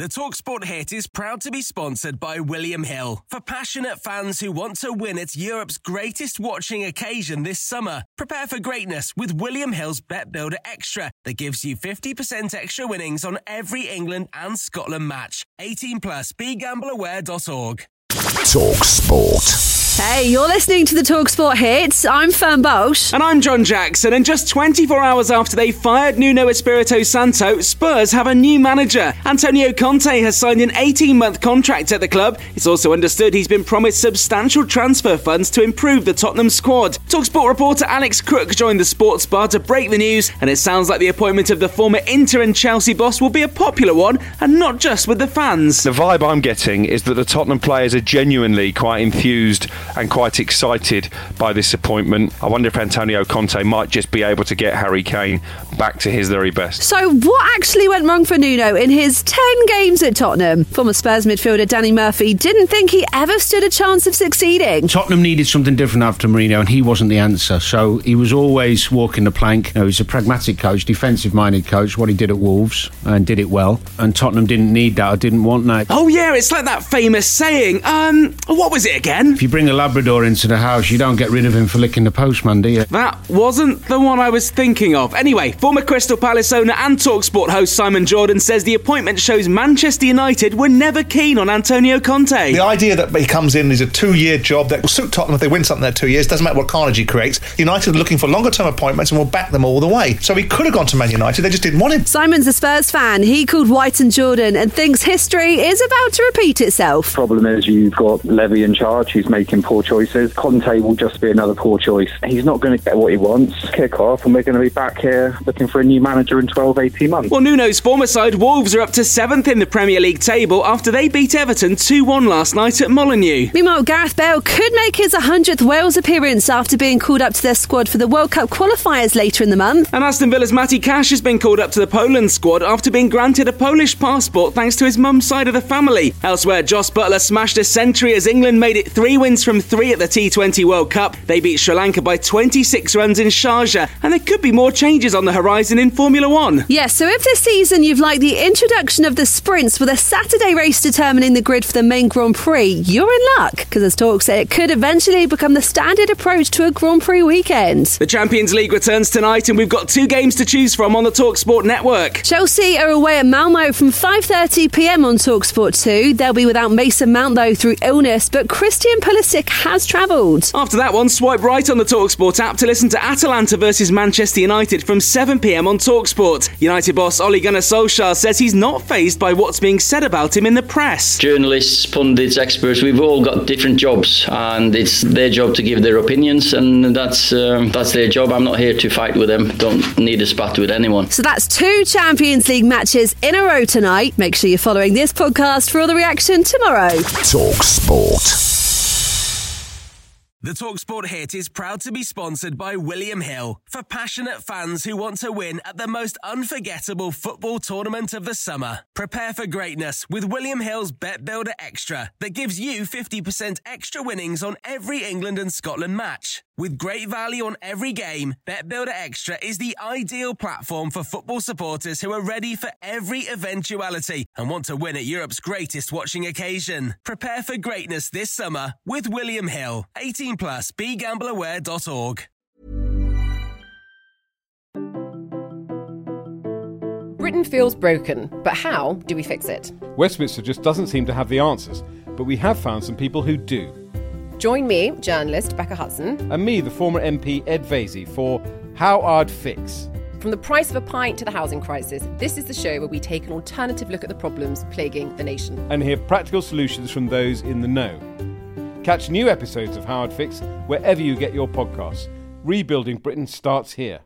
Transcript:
The Talksport hit is proud to be sponsored by William Hill. For passionate fans who want to win at Europe's greatest watching occasion this summer, prepare for greatness with William Hill's Bet Builder Extra that gives you 50% extra winnings on every England and Scotland match. 18 plus begambleaware.org. Talk Sport. Hey, you're listening to the Talksport hits. I'm Fern Bosch. And I'm John Jackson. And just 24 hours after they fired Nuno Espirito Santo, Spurs have a new manager. Antonio Conte has signed an 18 month contract at the club. It's also understood he's been promised substantial transfer funds to improve the Tottenham squad. Talksport reporter Alex Crook joined the sports bar to break the news. And it sounds like the appointment of the former Inter and Chelsea boss will be a popular one, and not just with the fans. The vibe I'm getting is that the Tottenham players are genuinely quite enthused and quite excited by this appointment. I wonder if Antonio Conte might just be able to get Harry Kane back to his very best. So, what actually went wrong for Nuno in his 10 games at Tottenham? Former Spurs midfielder Danny Murphy didn't think he ever stood a chance of succeeding. Tottenham needed something different after Mourinho, and he wasn't the answer. So, he was always walking the plank. You know, he's a pragmatic coach, defensive minded coach, what he did at Wolves, and did it well. And Tottenham didn't need that, or didn't want that. Oh, yeah, it's like that famous saying. Um, what was it again? If you bring a Labrador into the house, you don't get rid of him for licking the postman, do you? That wasn't the one I was thinking of. Anyway, former Crystal Palace owner and Talksport host Simon Jordan says the appointment shows Manchester United were never keen on Antonio Conte. The idea that he comes in is a two-year job that will suit Tottenham if they win something in two years. Doesn't matter what carnage he creates. United are looking for longer-term appointments and will back them all the way. So he could have gone to Man United. They just didn't want him. Simon's a Spurs fan. He called White and Jordan and thinks history is about to repeat itself. Problem is, you've got Levy in charge. He's making poor choices. Conte will just be another poor choice. He's not going to get what he wants. Kick off, and we're going to be back here looking for a new manager in 12, 18 months. Well, Nuno's former side, Wolves, are up to seventh in the Premier League table after they beat Everton 2 1 last night at Molineux. Meanwhile, Gareth Bale could make his 100th Wales appearance after being called up to their squad for the World Cup qualifiers later in the month. And Aston Villa's Matty Cash has been called up to the Poland squad after being granted a Polish passport thanks to his mum's side of the family. Elsewhere, Jos Buttler smashed a century as England made it three wins from three at the T20 World Cup. They beat Sri Lanka by 26 runs in Sharjah, and there could be more changes on the horizon in Formula One. Yes, so if this season you've liked the introduction of the sprints with a Saturday race determining the grid for the main Grand Prix, you're in luck, because as talk say, it could eventually become the standard approach to a Grand Prix weekend. The Champions League returns tonight, and we've got two games to choose from on the Talksport network. Chelsea are away at Malmo from 5:30 p.m. on Talksport 2. They'll be without Mason Mount though through illness, but Christian Pulisic has travelled. After that one, swipe right on the Talksport app to listen to Atalanta versus Manchester United from 7pm on Talksport. United boss Ole Gunnar Solskjaer says he's not fazed by what's being said about him in the press. Journalists, pundits, experts, we've all got different jobs and it's their job to give their opinions and that's um, that's their job. I'm not here to fight with them. Don't need a spat with anyone. So that's two Champions League matches in a row tonight. Make sure you're following this podcast for all the reaction tomorrow. Talk Sport. The Talksport hit is proud to be sponsored by William Hill for passionate fans who want to win at the most unforgettable football tournament of the summer. Prepare for greatness with William Hill's Bet Builder Extra that gives you 50% extra winnings on every England and Scotland match. With great value on every game, Bet Builder Extra is the ideal platform for football supporters who are ready for every eventuality and want to win at Europe's greatest watching occasion. Prepare for greatness this summer with William Hill. 18 plus begambleaware.org. Britain feels broken, but how do we fix it? Westminster just doesn't seem to have the answers, but we have found some people who do. Join me, journalist Becca Hudson, And me, the former MP Ed Vaizey, for How I'd Fix. from the price of a pint to the housing crisis. This is the show where we take an alternative look at the problems plaguing the nation. and hear practical solutions from those in the know. Catch new episodes of How I'd Fix wherever you get your podcasts. Rebuilding Britain starts here.